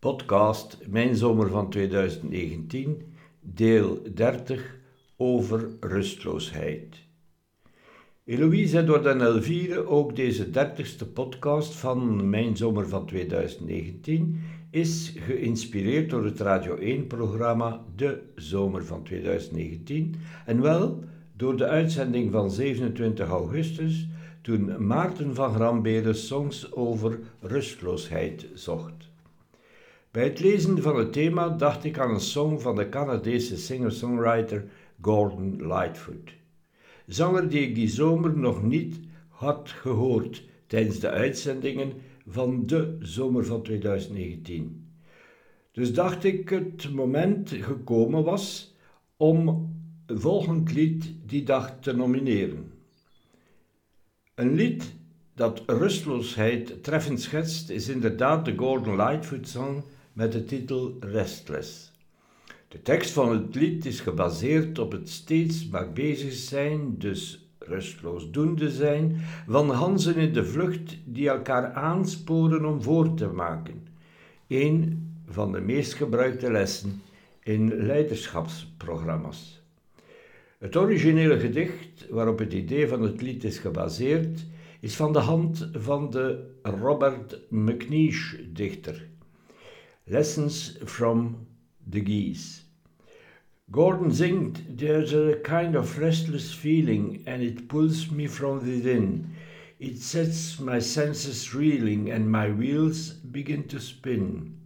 Podcast Mijn Zomer van 2019, deel 30 over rustloosheid. Eloïse en Jordan Elvire, ook deze 30ste podcast van Mijn Zomer van 2019, is geïnspireerd door het Radio 1-programma De Zomer van 2019 en wel door de uitzending van 27 augustus toen Maarten van Grambede songs over rustloosheid zocht. Bij het lezen van het thema dacht ik aan een song van de Canadese singer-songwriter Gordon Lightfoot. Zanger die ik die zomer nog niet had gehoord tijdens de uitzendingen van de zomer van 2019. Dus dacht ik het moment gekomen was om volgend lied die dag te nomineren. Een lied dat rustloosheid treffend schetst is inderdaad de Gordon Lightfoot song met de titel Restless. De tekst van het lied is gebaseerd op het steeds maar bezig zijn, dus rustloos doende zijn, van ganzen in de vlucht die elkaar aansporen om voor te maken. Een van de meest gebruikte lessen in leiderschapsprogramma's. Het originele gedicht waarop het idee van het lied is gebaseerd, is van de hand van de Robert McNeish dichter Lessons from the Geese. Gordon zingt, There's a kind of restless feeling, and it pulls me from within. It sets my senses reeling, and my wheels begin to spin.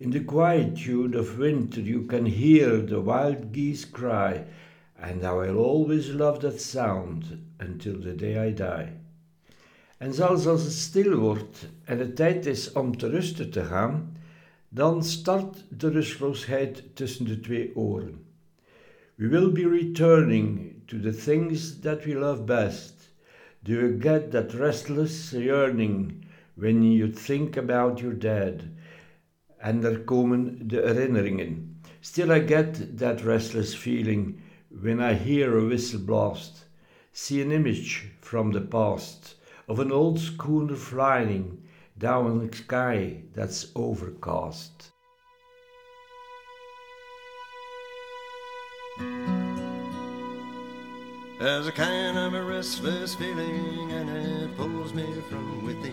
In the quietude of winter, you can hear the wild geese cry, and I will always love that sound until the day I die. En zelfs als het stil wordt en het tijd is om te rusten te gaan, dan start de rustloosheid tussen de twee oren. We will be returning to the things that we love best. Do you get that restless yearning when you think about your dad? En er komen de herinneringen. Still I get that restless feeling when I hear a whistle blast, see an image from the past of an old schooner flying down sky that's overcast. There's a kind of a restless feeling and it pulls me from within.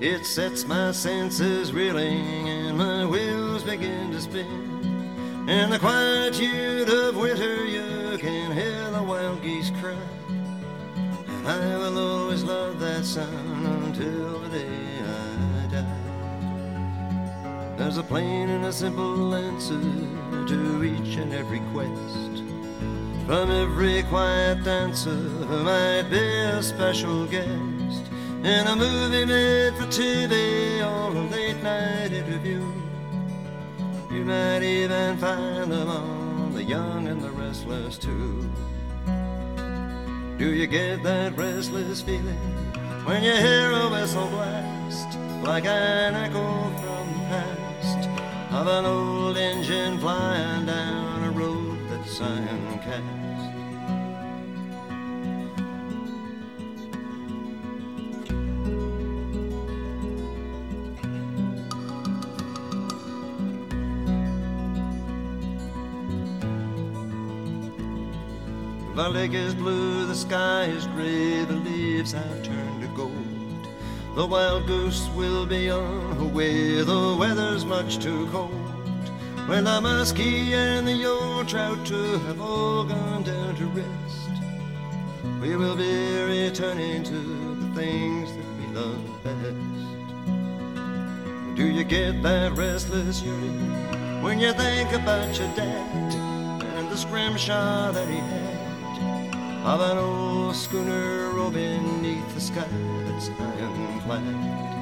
It sets my senses reeling and my wheels begin to spin. In the quietude of winter you can hear the wild geese cry. I will always love that sound until the day I die. There's a plain and a simple answer to each and every quest. From every quiet dancer might be a special guest in a movie made for TV or a late night interview. You might even find them on the young and the restless too. Do you get that restless feeling when you hear a whistle blast like an echo from the past of an old engine flying down a road that's Zion cast? The lake is blue, the sky is gray, the leaves have turned to gold. The wild goose will be on her way, the weather's much too cold. When the muskie and the yellow trout too have all gone down to rest, we will be returning to the things that we love best. Do you get that restless yearning when you think about your dad and the scrimshaw that he had? Of an old schooner roving neath the sky that's ironclad. There's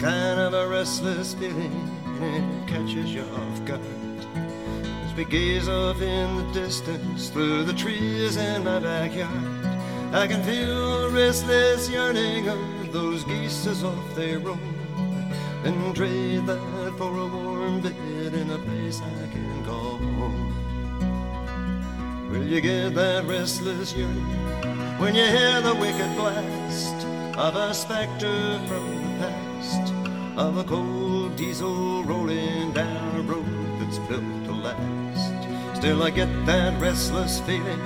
kind of a restless feeling and it catches you off guard. As we gaze off in the distance through the trees in my backyard, I can feel the restless yearning of those geese as off they roam. And trade that for a warm bed in a place I can call home. Will you get that restless yearning when you hear the wicked blast of a spectre from of a cold diesel rolling down a road that's built to last? Still, I get that restless feeling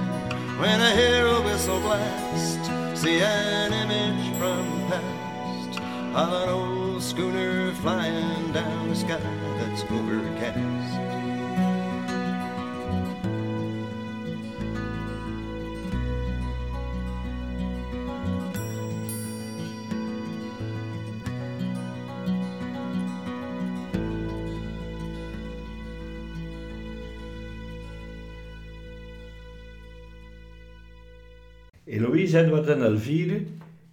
when I hear a whistle blast. See an image from the past of an old schooner flying down the sky that's overcast. Eloïse, Edward en Elvire,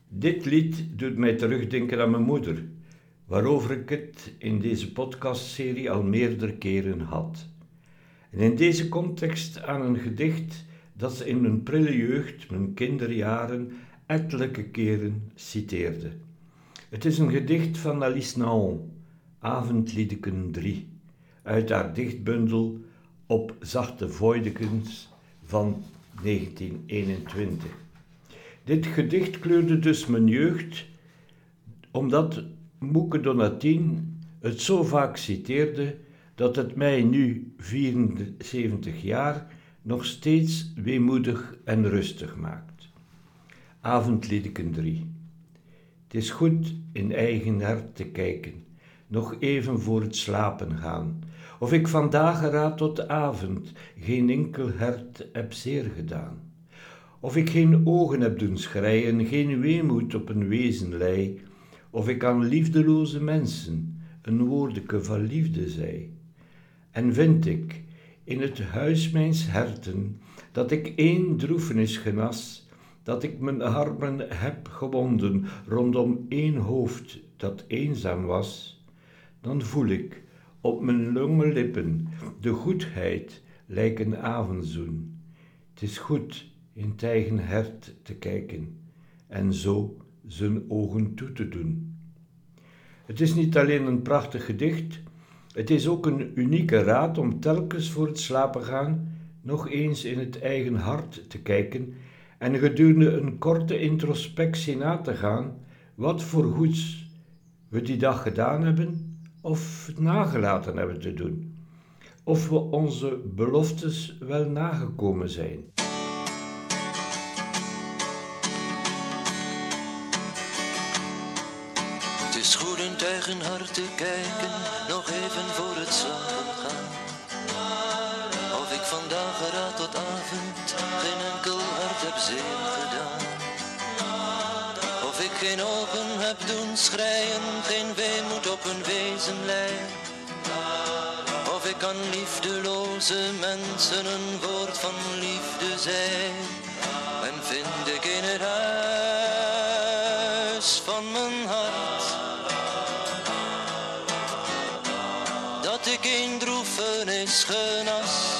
dit lied doet mij terugdenken aan mijn moeder, waarover ik het in deze podcastserie al meerdere keren had. En in deze context aan een gedicht dat ze in mijn prille jeugd, mijn kinderjaren, ettelijke keren citeerde. Het is een gedicht van Alice Naon, Avondliedeken 3, uit haar dichtbundel Op zachte voidekens van 1921. Dit gedicht kleurde dus mijn jeugd, omdat Moeke Donatien het zo vaak citeerde dat het mij nu, 74 jaar, nog steeds weemoedig en rustig maakt. Avondliedeken 3 Het is goed in eigen hart te kijken, nog even voor het slapen gaan, of ik vandaag raad tot avond geen enkel hert heb zeer gedaan. Of ik geen ogen heb doen schreien, geen weemoed op een wezen lei, of ik aan liefdeloze mensen een woordeke van liefde zei. En vind ik in het huis mijns herten dat ik één droefenis genas, dat ik mijn armen heb gewonden rondom één hoofd dat eenzaam was, dan voel ik op mijn lange lippen de goedheid lijkt een avondzoen. Het is goed in eigen hert te kijken en zo zijn ogen toe te doen. Het is niet alleen een prachtig gedicht, het is ook een unieke raad om telkens voor het slapen gaan nog eens in het eigen hart te kijken en gedurende een korte introspectie na te gaan wat voor goeds we die dag gedaan hebben of nagelaten hebben te doen, of we onze beloftes wel nagekomen zijn. Het eigen hart te kijken, nog even voor het slapen gaan. Of ik vandaag raad tot avond geen enkel hart heb zeer gedaan. Of ik geen ogen heb doen schreien, geen weemoed op een wezen lei. Of ik aan liefdeloze mensen een woord van liefde zei. En vind ik in het huis van mijn hart droefenis genas.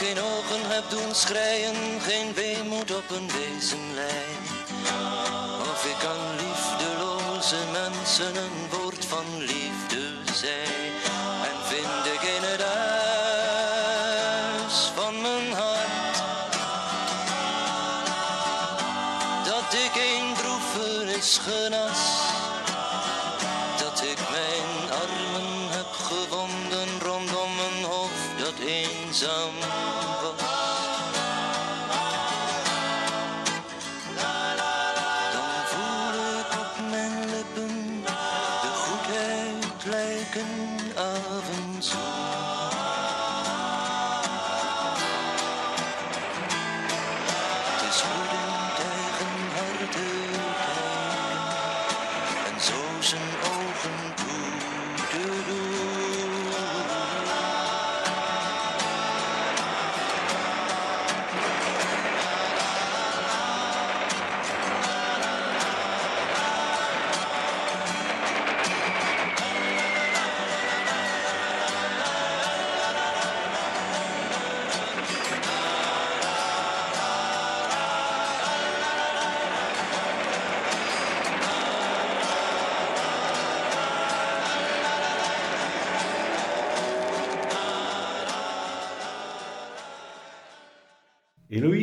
Geen ogen heb doen schreien, geen weemoed op een wezenlijn. Of ik aan liefdeloze mensen een woord van liefde zei.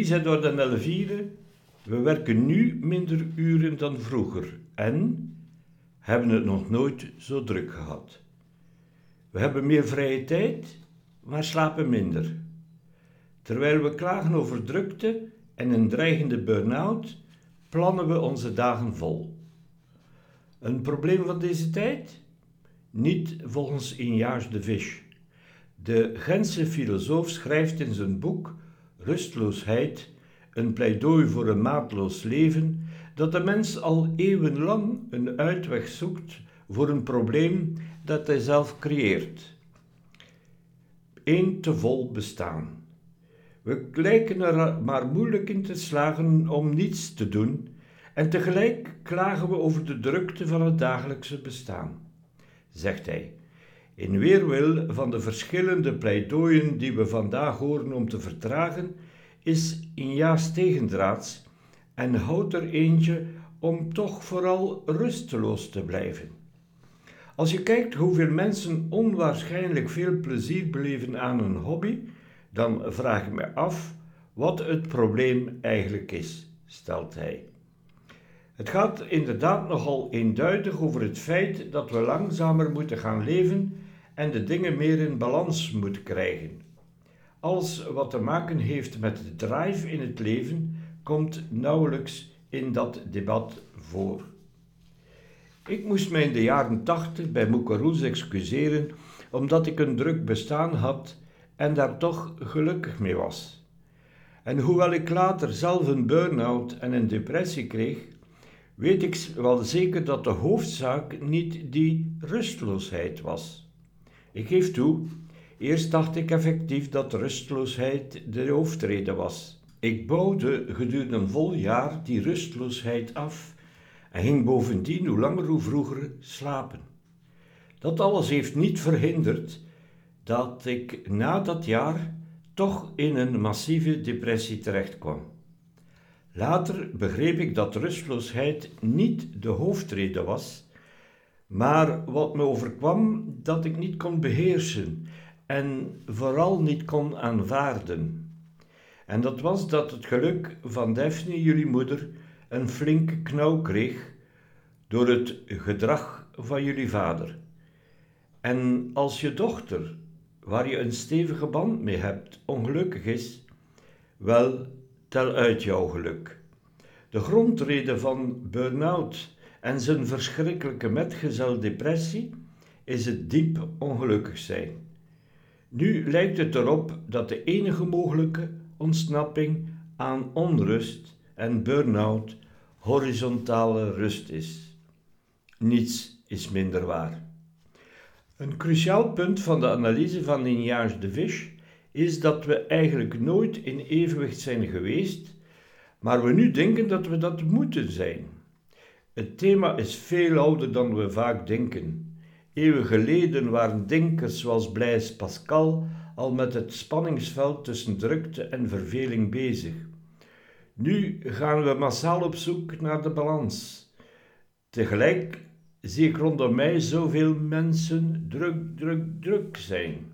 Eloïse en Dordon Elvire, we werken nu minder uren dan vroeger en hebben het nog nooit zo druk gehad. We hebben meer vrije tijd, maar slapen minder. Terwijl we klagen over drukte en een dreigende burn-out, plannen we onze dagen vol. Een probleem van deze tijd? Niet volgens Injaars de Visch. De Gentse filosoof schrijft in zijn boek Rustloosheid, een pleidooi voor een maatloos leven, dat de mens al eeuwenlang een uitweg zoekt voor een probleem dat hij zelf creëert. Eén te vol bestaan. We lijken er maar moeilijk in te slagen om niets te doen en tegelijk klagen we over de drukte van het dagelijkse bestaan, zegt hij. In weerwil van de verschillende pleidooien die we vandaag horen om te vertragen, is Inja's tegendraads en houdt er eentje om toch vooral rusteloos te blijven. Als je kijkt hoeveel mensen onwaarschijnlijk veel plezier beleven aan een hobby, dan vraag ik me af wat het probleem eigenlijk is, stelt hij. Het gaat inderdaad nogal eenduidig over het feit dat we langzamer moeten gaan leven en de dingen meer in balans moeten krijgen. Alles wat te maken heeft met de drive in het leven komt nauwelijks in dat debat voor. Ik moest mij in de jaren tachtig bij Moekaroes excuseren omdat ik een druk bestaan had en daar toch gelukkig mee was. En hoewel ik later zelf een burn-out en een depressie kreeg, weet ik wel zeker dat de hoofdzaak niet die rustloosheid was. Ik geef toe, eerst dacht ik effectief dat rustloosheid de hoofdreden was. Ik bouwde gedurende een vol jaar die rustloosheid af en ging bovendien hoe langer hoe vroeger slapen. Dat alles heeft niet verhinderd dat ik na dat jaar toch in een massieve depressie terechtkwam. Later begreep ik dat rustloosheid niet de hoofdreden was, maar wat me overkwam dat ik niet kon beheersen en vooral niet kon aanvaarden. En dat was dat het geluk van Daphne, jullie moeder, een flinke knauw kreeg door het gedrag van jullie vader. En als je dochter, waar je een stevige band mee hebt, ongelukkig is, wel, tel uit jouw geluk. De grondreden van burn-out en zijn verschrikkelijke metgezel depressie is het diep ongelukkig zijn. Nu lijkt het erop dat de enige mogelijke ontsnapping aan onrust en burn-out horizontale rust is. Niets is minder waar. Een cruciaal punt van de analyse van Lignage de Visch is dat we eigenlijk nooit in evenwicht zijn geweest, maar we nu denken dat we dat moeten zijn. Het thema is veel ouder dan we vaak denken. Eeuwen geleden waren denkers zoals Blaise Pascal al met het spanningsveld tussen drukte en verveling bezig. Nu gaan we massaal op zoek naar de balans. Tegelijk zie ik rondom mij zoveel mensen druk, druk, druk zijn.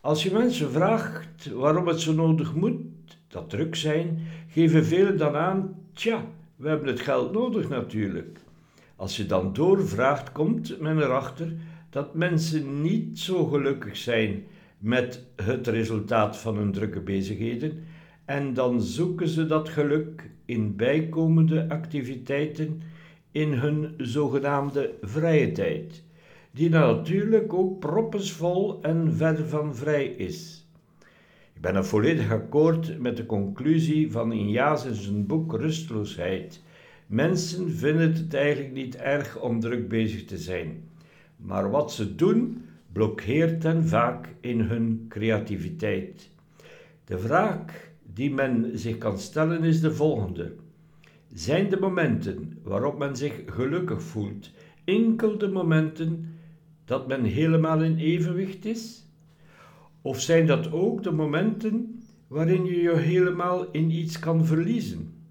Als je mensen vraagt waarom het zo nodig moet, dat druk zijn, geven velen dan aan: tja, we hebben het geld nodig natuurlijk. Als je dan doorvraagt, komt men erachter dat mensen niet zo gelukkig zijn met het resultaat van hun drukke bezigheden en dan zoeken ze dat geluk in bijkomende activiteiten in hun zogenaamde vrije tijd, die natuurlijk ook proppensvol en ver van vrij is. Ben er volledig akkoord met de conclusie van Injaas in zijn boek Rustloosheid. Mensen vinden het eigenlijk niet erg om druk bezig te zijn, maar wat ze doen blokkeert hen vaak in hun creativiteit. De vraag die men zich kan stellen is de volgende. Zijn de momenten waarop men zich gelukkig voelt enkel de momenten dat men helemaal in evenwicht is? Of zijn dat ook de momenten waarin je je helemaal in iets kan verliezen?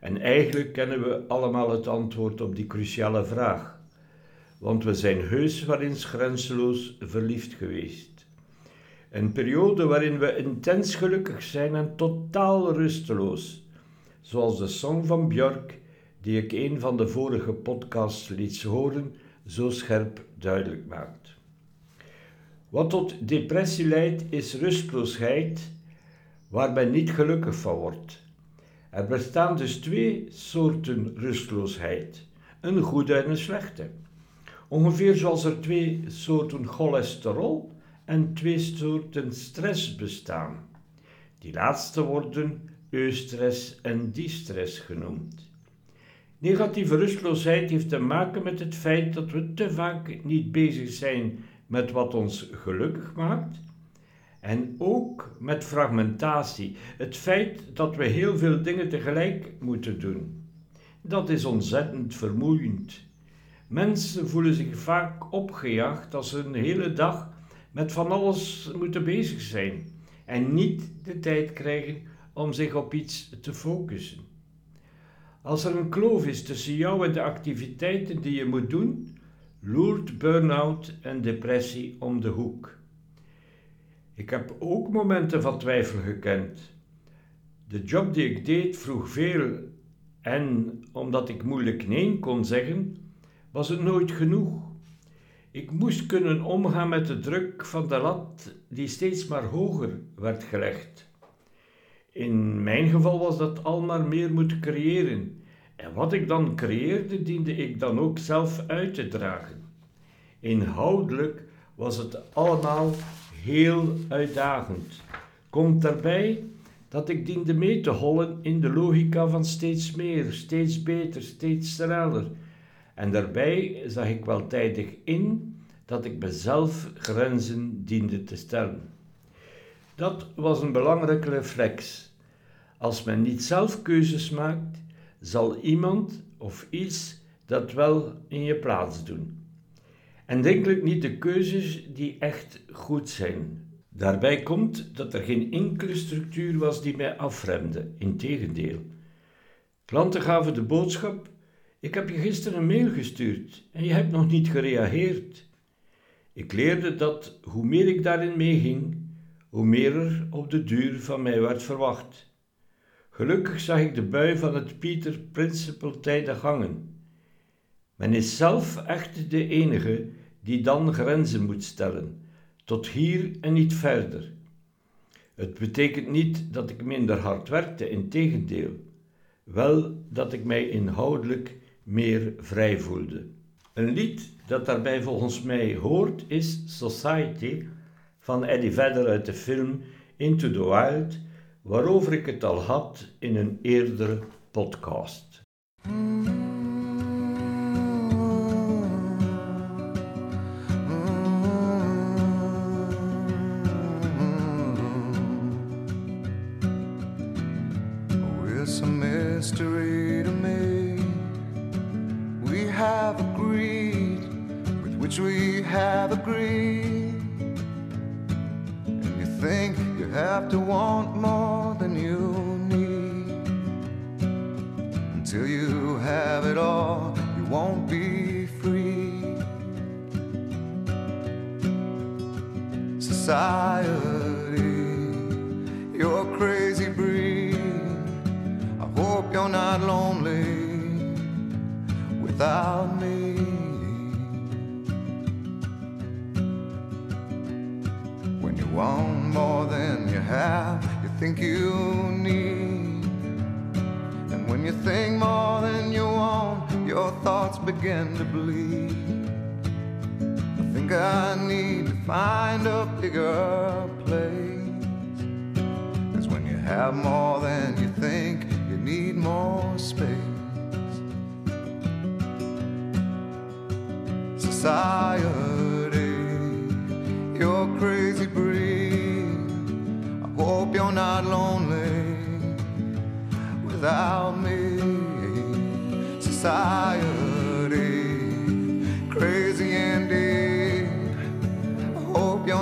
En eigenlijk kennen we allemaal het antwoord op die cruciale vraag, want we zijn heus wel eens grenzeloos verliefd geweest. Een periode waarin we intens gelukkig zijn en totaal rusteloos zoals de song van Björk, die ik een van de vorige podcasts liet horen, zo scherp duidelijk maakt. Wat tot depressie leidt, is rustloosheid, waar men niet gelukkig van wordt. Er bestaan dus twee soorten rustloosheid: een goede en een slechte. Ongeveer zoals er twee soorten cholesterol en twee soorten stress bestaan. Die laatste worden eustress en distress genoemd. Negatieve rustloosheid heeft te maken met het feit dat we te vaak niet bezig zijn met wat ons gelukkig maakt. En ook met fragmentatie, het feit dat we heel veel dingen tegelijk moeten doen. Dat is ontzettend vermoeiend. Mensen voelen zich vaak opgejaagd als ze een hele dag met van alles moeten bezig zijn en niet de tijd krijgen om zich op iets te focussen. Als er een kloof is tussen jou en de activiteiten die je moet doen, loert burn-out en depressie om de hoek. Ik heb ook momenten van twijfel gekend. De job die ik deed vroeg veel en omdat ik moeilijk nee kon zeggen, was het nooit genoeg. Ik moest kunnen omgaan met de druk van de lat die steeds maar hoger werd gelegd. In mijn geval was dat al maar meer moeten creëren. En wat ik dan creëerde, diende ik dan ook zelf uit te dragen. Inhoudelijk was het allemaal heel uitdagend. Komt daarbij dat ik diende mee te hollen in de logica van steeds meer, steeds beter, steeds sneller. En daarbij zag ik wel tijdig in dat ik mezelf grenzen diende te stellen. Dat was een belangrijke reflex. Als men niet zelf keuzes maakt, zal iemand of iets dat wel in je plaats doen. En denkelijk niet de keuzes die echt goed zijn. Daarbij komt dat er geen enkele structuur was die mij afremde, integendeel. Klanten gaven de boodschap: Ik heb je gisteren een mail gestuurd en je hebt nog niet gereageerd. Ik leerde dat hoe meer ik daarin meeging, hoe meer er op de duur van mij werd verwacht. Gelukkig zag ik de bui van het Peter Principle tijdig hangen. Men is zelf echt de enige die dan grenzen moet stellen, tot hier en niet verder. Het betekent niet dat ik minder hard werkte, integendeel. Wel dat ik mij inhoudelijk meer vrij voelde. Een lied dat daarbij volgens mij hoort is Society van Eddie Vedder uit de film Into the Wild waarover ik het al had in een eerdere podcast. Society, you're a crazy breed. I hope you're not lonely without me. When you want more than you have, you think you need. And when you think more than you want, your thoughts begin to bleed. I think I need find a bigger place. Cause when you have more than you think, you need more space. Society, you're crazy breed. I hope you're not lonely without me. Society,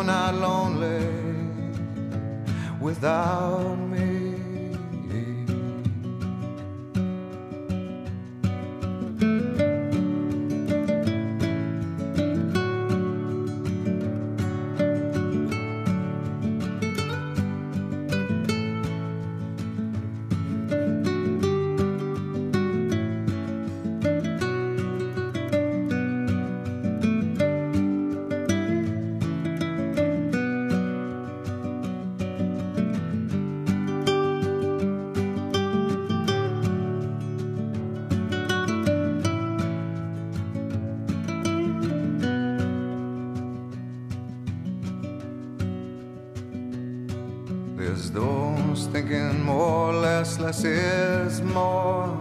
not lonely without less, is more.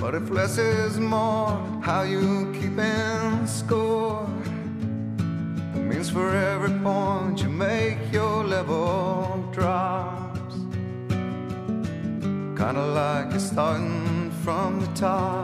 But if less is more, how you keeping score? It means for every point you make, your level drops. Kinda like you're starting from the top,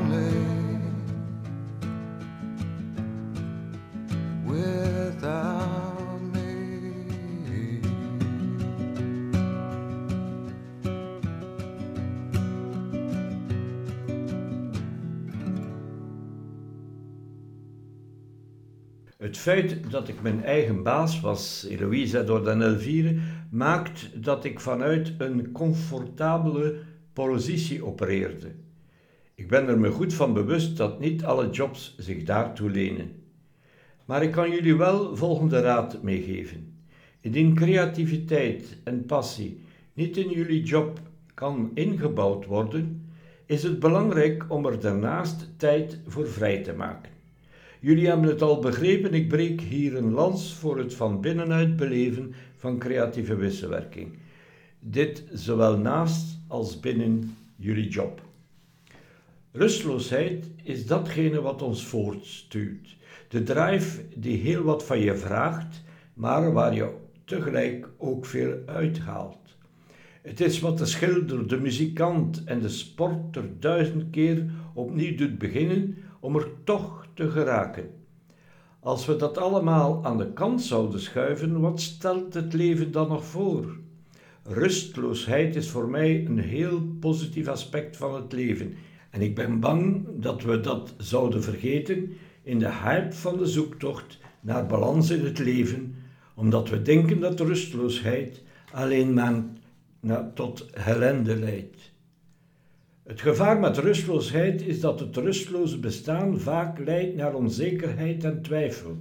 Het feit dat ik mijn eigen baas was, Eloïse door den Elvire, maakt dat ik vanuit een comfortabele positie opereerde. Ik ben er me goed van bewust dat niet alle jobs zich daartoe lenen. Maar ik kan jullie wel volgende raad meegeven. Indien creativiteit en passie niet in jullie job kan ingebouwd worden, is het belangrijk om er daarnaast tijd voor vrij te maken. Jullie hebben het al begrepen, ik breek hier een lans voor het van binnenuit beleven van creatieve wisselwerking. Dit zowel naast als binnen jullie job. Rustloosheid is datgene wat ons voortstuurt. De drive die heel wat van je vraagt, maar waar je tegelijk ook veel uithaalt. Het is wat de schilder, de muzikant en de sporter duizend keer opnieuw doet beginnen om er toch te geraken. Als we dat allemaal aan de kant zouden schuiven, wat stelt het leven dan nog voor? Rustloosheid is voor mij een heel positief aspect van het leven. En ik ben bang dat we dat zouden vergeten in de hype van de zoektocht naar balans in het leven, omdat we denken dat rustloosheid alleen maar tot ellende leidt. Het gevaar met rustloosheid is dat het rustloze bestaan vaak leidt naar onzekerheid en twijfel.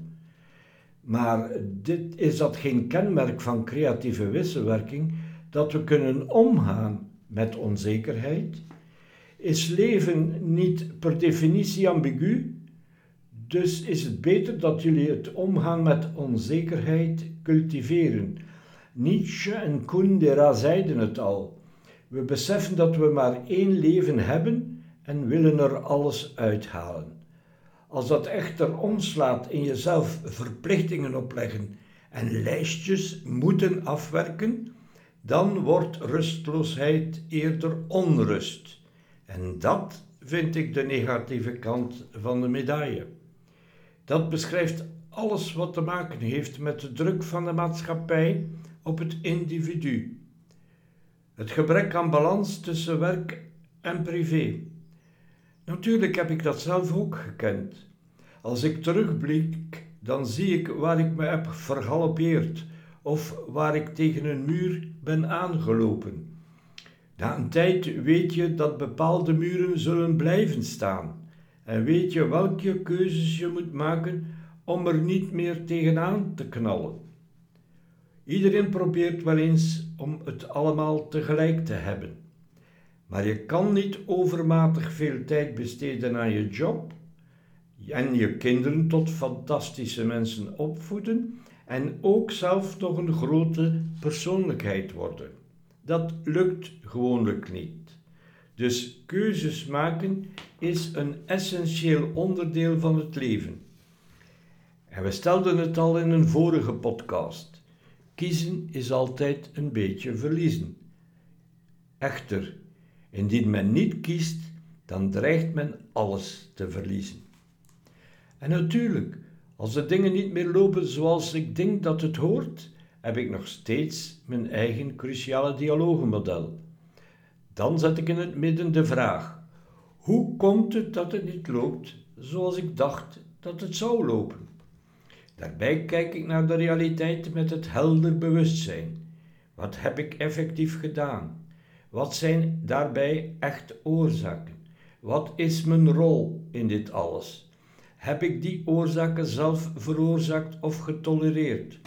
Maar dit, is dat geen kenmerk van creatieve wisselwerking dat we kunnen omgaan met onzekerheid? Is leven niet per definitie ambigu? Dus is het beter dat jullie het omgaan met onzekerheid cultiveren. Nietzsche en Kundera zeiden het al. We beseffen dat we maar één leven hebben en willen er alles uithalen. Als dat echter omslaat in jezelf verplichtingen opleggen en lijstjes moeten afwerken, dan wordt rustloosheid eerder onrust. En dat vind ik de negatieve kant van de medaille. Dat beschrijft alles wat te maken heeft met de druk van de maatschappij op het individu. Het gebrek aan balans tussen werk en privé. Natuurlijk heb ik dat zelf ook gekend. Als ik terugblik, dan zie ik waar ik me heb vergalopeerd of waar ik tegen een muur ben aangelopen. Na een tijd weet je dat bepaalde muren zullen blijven staan en weet je welke keuzes je moet maken om er niet meer tegenaan te knallen. Iedereen probeert wel eens om het allemaal tegelijk te hebben. Maar je kan niet overmatig veel tijd besteden aan je job en je kinderen tot fantastische mensen opvoeden en ook zelf nog een grote persoonlijkheid worden. Dat lukt gewoonlijk niet. Dus keuzes maken is een essentieel onderdeel van het leven. En we stelden het al in een vorige podcast. Kiezen is altijd een beetje verliezen. Echter, indien men niet kiest, dan dreigt men alles te verliezen. En natuurlijk, als de dingen niet meer lopen zoals ik denk dat het hoort, heb ik nog steeds mijn eigen cruciale dialogenmodel. Dan zet ik in het midden de vraag: hoe komt het dat het niet loopt zoals ik dacht dat het zou lopen? Daarbij kijk ik naar de realiteit met het helder bewustzijn. Wat heb ik effectief gedaan? Wat zijn daarbij echt oorzaken? Wat is mijn rol in dit alles? Heb ik die oorzaken zelf veroorzaakt of getolereerd?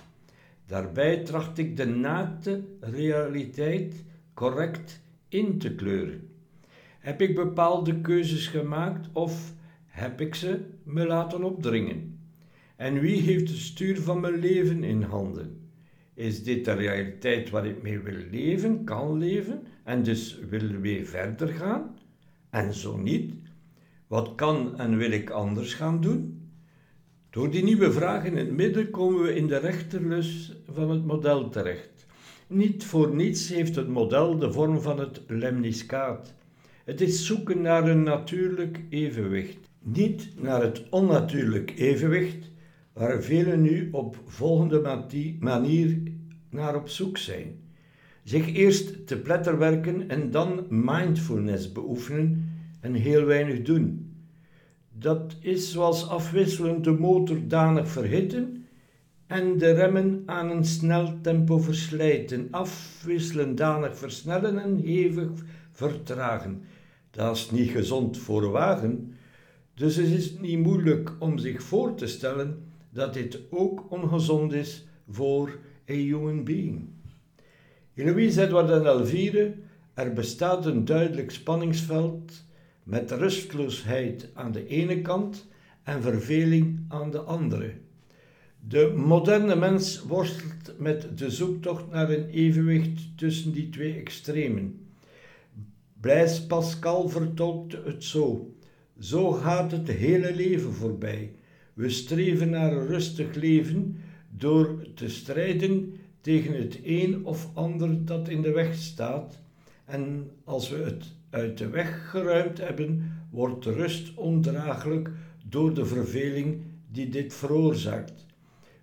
Daarbij tracht ik de naakte realiteit correct in te kleuren. Heb ik bepaalde keuzes gemaakt of heb ik ze me laten opdringen? En wie heeft het stuur van mijn leven in handen? Is dit de realiteit waar ik mee wil leven, kan leven en dus wil weer verder gaan? En zo niet, wat kan en wil ik anders gaan doen? Door die nieuwe vraag in het midden komen we in de rechterlus van het model terecht. Niet voor niets heeft het model de vorm van het lemniscaat. Het is zoeken naar een natuurlijk evenwicht, niet naar het onnatuurlijk evenwicht, waar velen nu op volgende manier naar op zoek zijn. Zich eerst te pletter werken en dan mindfulness beoefenen en heel weinig doen. Dat is zoals afwisselend de motor danig verhitten en de remmen aan een snel tempo verslijten, afwisselend danig versnellen en hevig vertragen. Dat is niet gezond voor wagen, dus het is niet moeilijk om zich voor te stellen dat dit ook ongezond is voor een human being. In Louise Edward en Elvire, er bestaat een duidelijk spanningsveld met rustloosheid aan de ene kant en verveling aan de andere. De moderne mens worstelt met de zoektocht naar een evenwicht tussen die twee extremen. Blaise Pascal vertolkte het zo: Zo gaat het hele leven voorbij. We streven naar een rustig leven door te strijden tegen het een of ander dat in de weg staat. En als we het uit de weg geruimd hebben, wordt rust ondraaglijk door de verveling die dit veroorzaakt.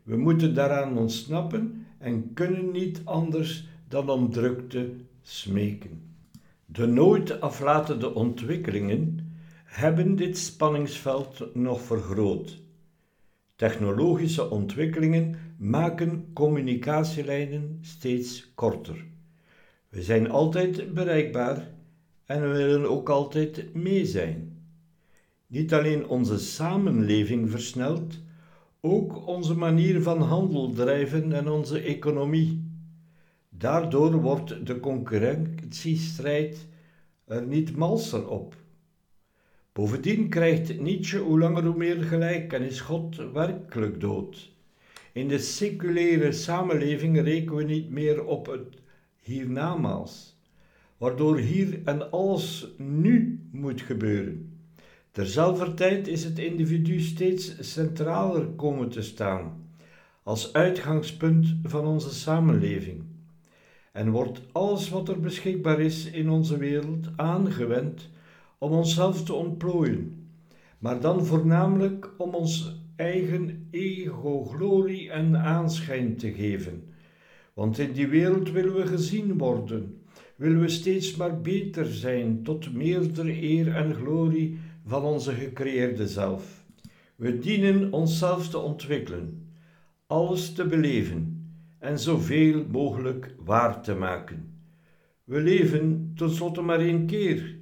We moeten daaraan ontsnappen en kunnen niet anders dan om drukte smeken. De nooit aflatende ontwikkelingen hebben dit spanningsveld nog vergroot. Technologische ontwikkelingen maken communicatielijnen steeds korter. We zijn altijd bereikbaar en we willen ook altijd mee zijn. Niet alleen onze samenleving versnelt, ook onze manier van handel drijven en onze economie. Daardoor wordt de concurrentiestrijd er niet malser op. Bovendien krijgt Nietzsche hoe langer hoe meer gelijk en is God werkelijk dood. In de seculaire samenleving rekenen we niet meer op het hiernamaals, waardoor hier en alles nu moet gebeuren. Terzelfde tijd is het individu steeds centraler komen te staan, als uitgangspunt van onze samenleving. En wordt alles wat er beschikbaar is in onze wereld aangewend om onszelf te ontplooien, maar dan voornamelijk om ons eigen ego glorie en aanschijn te geven. Want in die wereld willen we gezien worden, willen we steeds maar beter zijn tot meerdere eer en glorie van onze gecreëerde zelf. We dienen onszelf te ontwikkelen, alles te beleven en zoveel mogelijk waar te maken. We leven tenslotte maar één keer,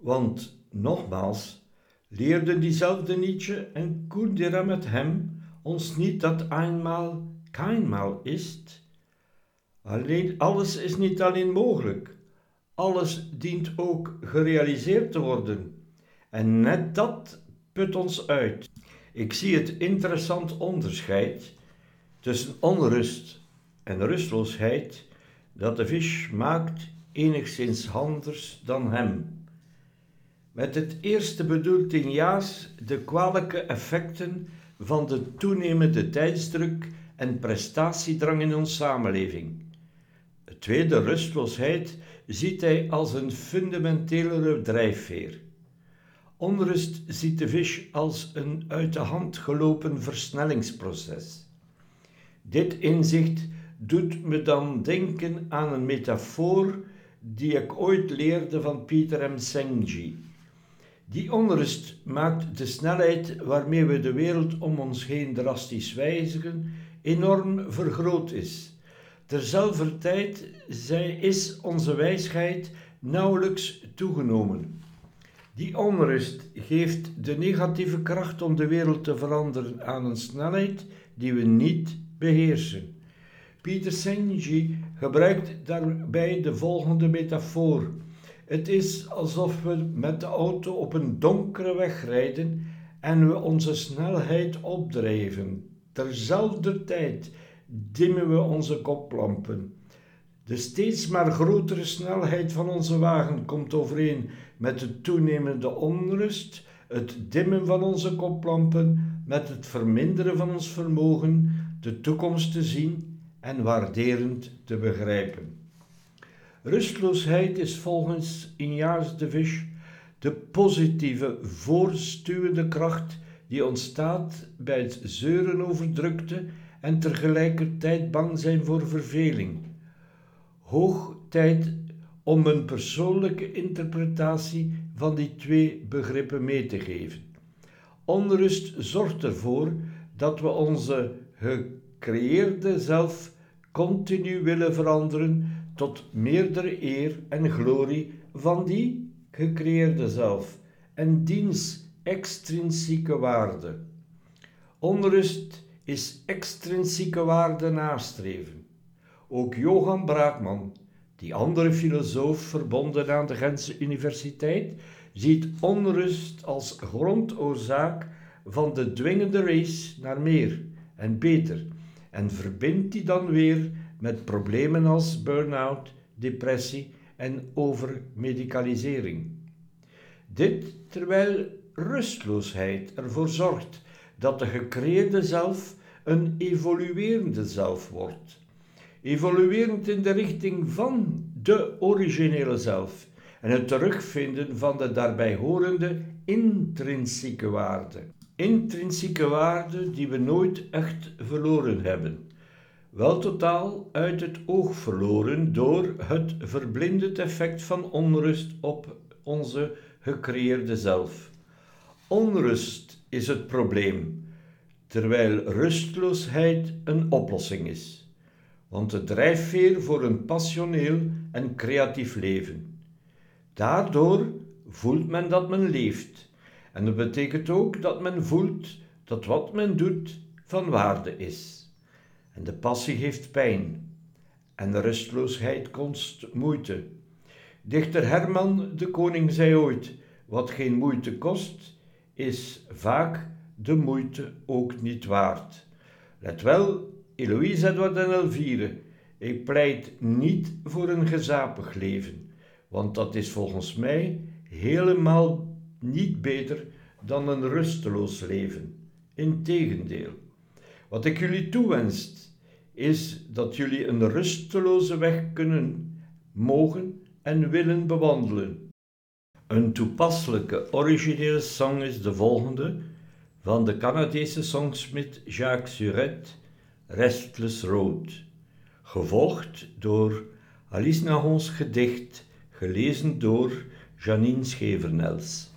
want nogmaals, leerde diezelfde Nietzsche en Kundera met hem ons niet dat eenmaal keinmaal is? Alleen, alles is niet alleen mogelijk, alles dient ook gerealiseerd te worden. En net dat put ons uit. Ik zie het interessant onderscheid tussen onrust en rustloosheid dat de vis maakt enigszins anders dan hem. Met het eerste bedoelt Jaas de kwalijke effecten van de toenemende tijdsdruk en prestatiedrang in onze samenleving. Het tweede, rustloosheid, ziet hij als een fundamentelere drijfveer. Onrust ziet de vis als een uit de hand gelopen versnellingsproces. Dit inzicht doet me dan denken aan een metafoor die ik ooit leerde van Peter M. Senge. Die onrust maakt de snelheid waarmee we de wereld om ons heen drastisch wijzigen enorm vergroot is. Terzelfde tijd is onze wijsheid nauwelijks toegenomen. Die onrust geeft de negatieve kracht om de wereld te veranderen aan een snelheid die we niet beheersen. Pieter Senge gebruikt daarbij de volgende metafoor. Het is alsof we met de auto op een donkere weg rijden en we onze snelheid opdrijven. Terzelfde tijd dimmen we onze koplampen. De steeds maar grotere snelheid van onze wagen komt overeen met de toenemende onrust, het dimmen van onze koplampen, met het verminderen van ons vermogen de toekomst te zien en waarderend te begrijpen. Rustloosheid is volgens Ignaz de Visch de positieve, voorstuwende kracht die ontstaat bij het zeuren over drukte en tegelijkertijd bang zijn voor verveling. Hoog tijd om een persoonlijke interpretatie van die twee begrippen mee te geven. Onrust zorgt ervoor dat we onze gecreëerde zelf continu willen veranderen tot meerdere eer en glorie van die gecreëerde zelf en diens extrinsieke waarde. Onrust is extrinsieke waarde nastreven. Ook Johan Braakman, die andere filosoof verbonden aan de Gentse Universiteit, ziet onrust als grondoorzaak van de dwingende race naar meer en beter en verbindt die dan weer met problemen als burn-out, depressie en overmedicalisering. Dit terwijl rustloosheid ervoor zorgt dat de gecreëerde zelf een evoluerende zelf wordt. Evoluerend in de richting van de originele zelf en het terugvinden van de daarbij horende intrinsieke waarde. Intrinsieke waarde die we nooit echt verloren hebben wel totaal uit het oog verloren door het verblindend effect van onrust op onze gecreëerde zelf. Onrust is het probleem, terwijl rustloosheid een oplossing is, want de drijfveer voor een passioneel en creatief leven. Daardoor voelt men dat men leeft, en dat betekent ook dat men voelt dat wat men doet van waarde is. En de passie geeft pijn, en de rustloosheid kost moeite. Dichter Herman de Koning zei ooit: Wat geen moeite kost, is vaak de moeite ook niet waard. Let wel, Eloïse Edward en Elvire, ik pleit niet voor een gezapig leven, want dat is volgens mij helemaal niet beter dan een rusteloos leven. Integendeel, wat ik jullie toewens, is dat jullie een rusteloze weg kunnen, mogen en willen bewandelen. Een toepasselijke originele song is de volgende van de Canadese songsmith Jacques Surette, Restless Road, gevolgd door Alice Nahons gedicht, gelezen door Janine Schevernels.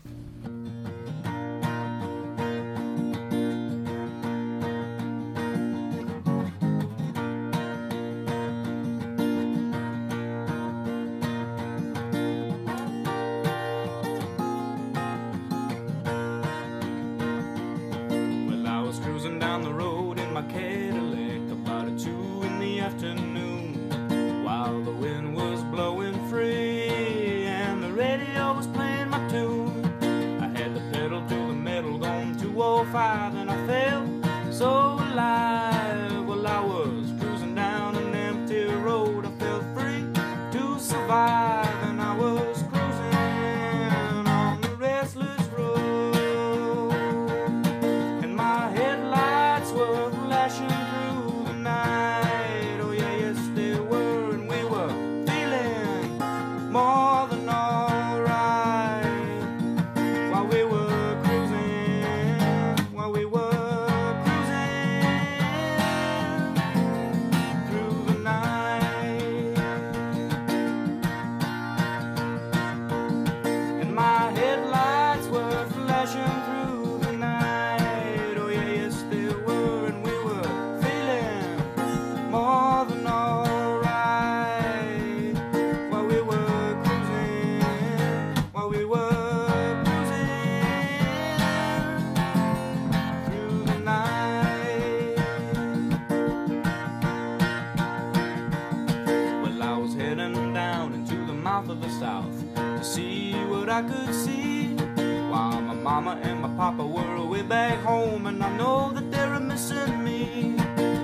Back home, and I know that they're missing me.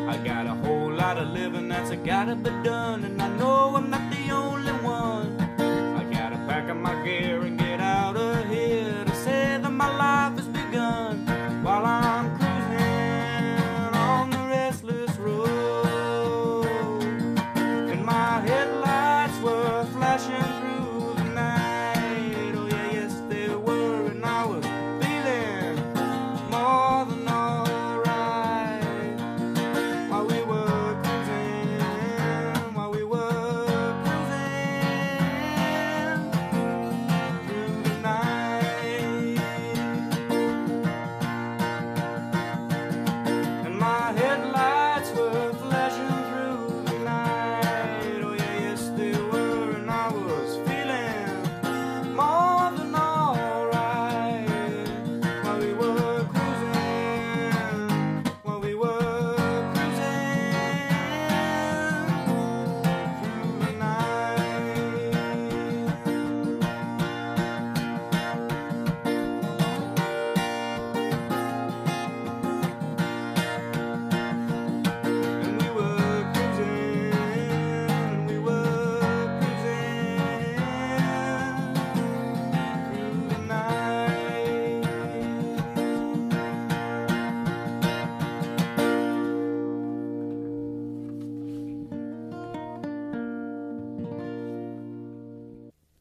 I got a whole lot of living that's gotta be done,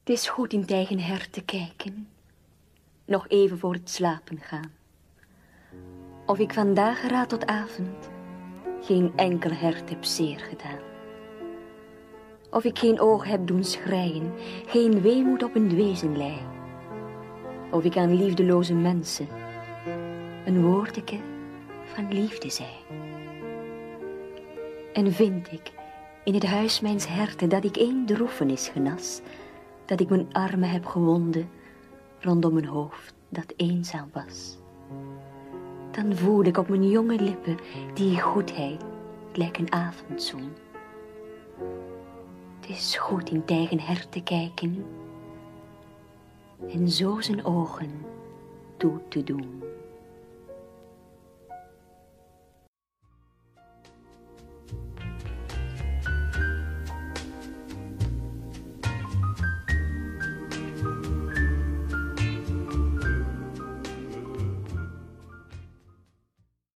Het is goed in het eigen hert te kijken. Nog even voor het slapen gaan. Of ik vandaag raad tot avond geen enkel hert heb zeer gedaan. Of ik geen oog heb doen schreien, geen weemoed op een wezen lei. Of ik aan liefdeloze mensen een woordeke van liefde zei. En vind ik in het huis mijns herten dat ik één droefenis genas, dat ik mijn armen heb gewonden rondom een hoofd dat eenzaam was. Dan voel ik op mijn jonge lippen die goedheid, gelijk een avondzon. Het is goed in tegen hert te kijken en zo zijn ogen toe te doen.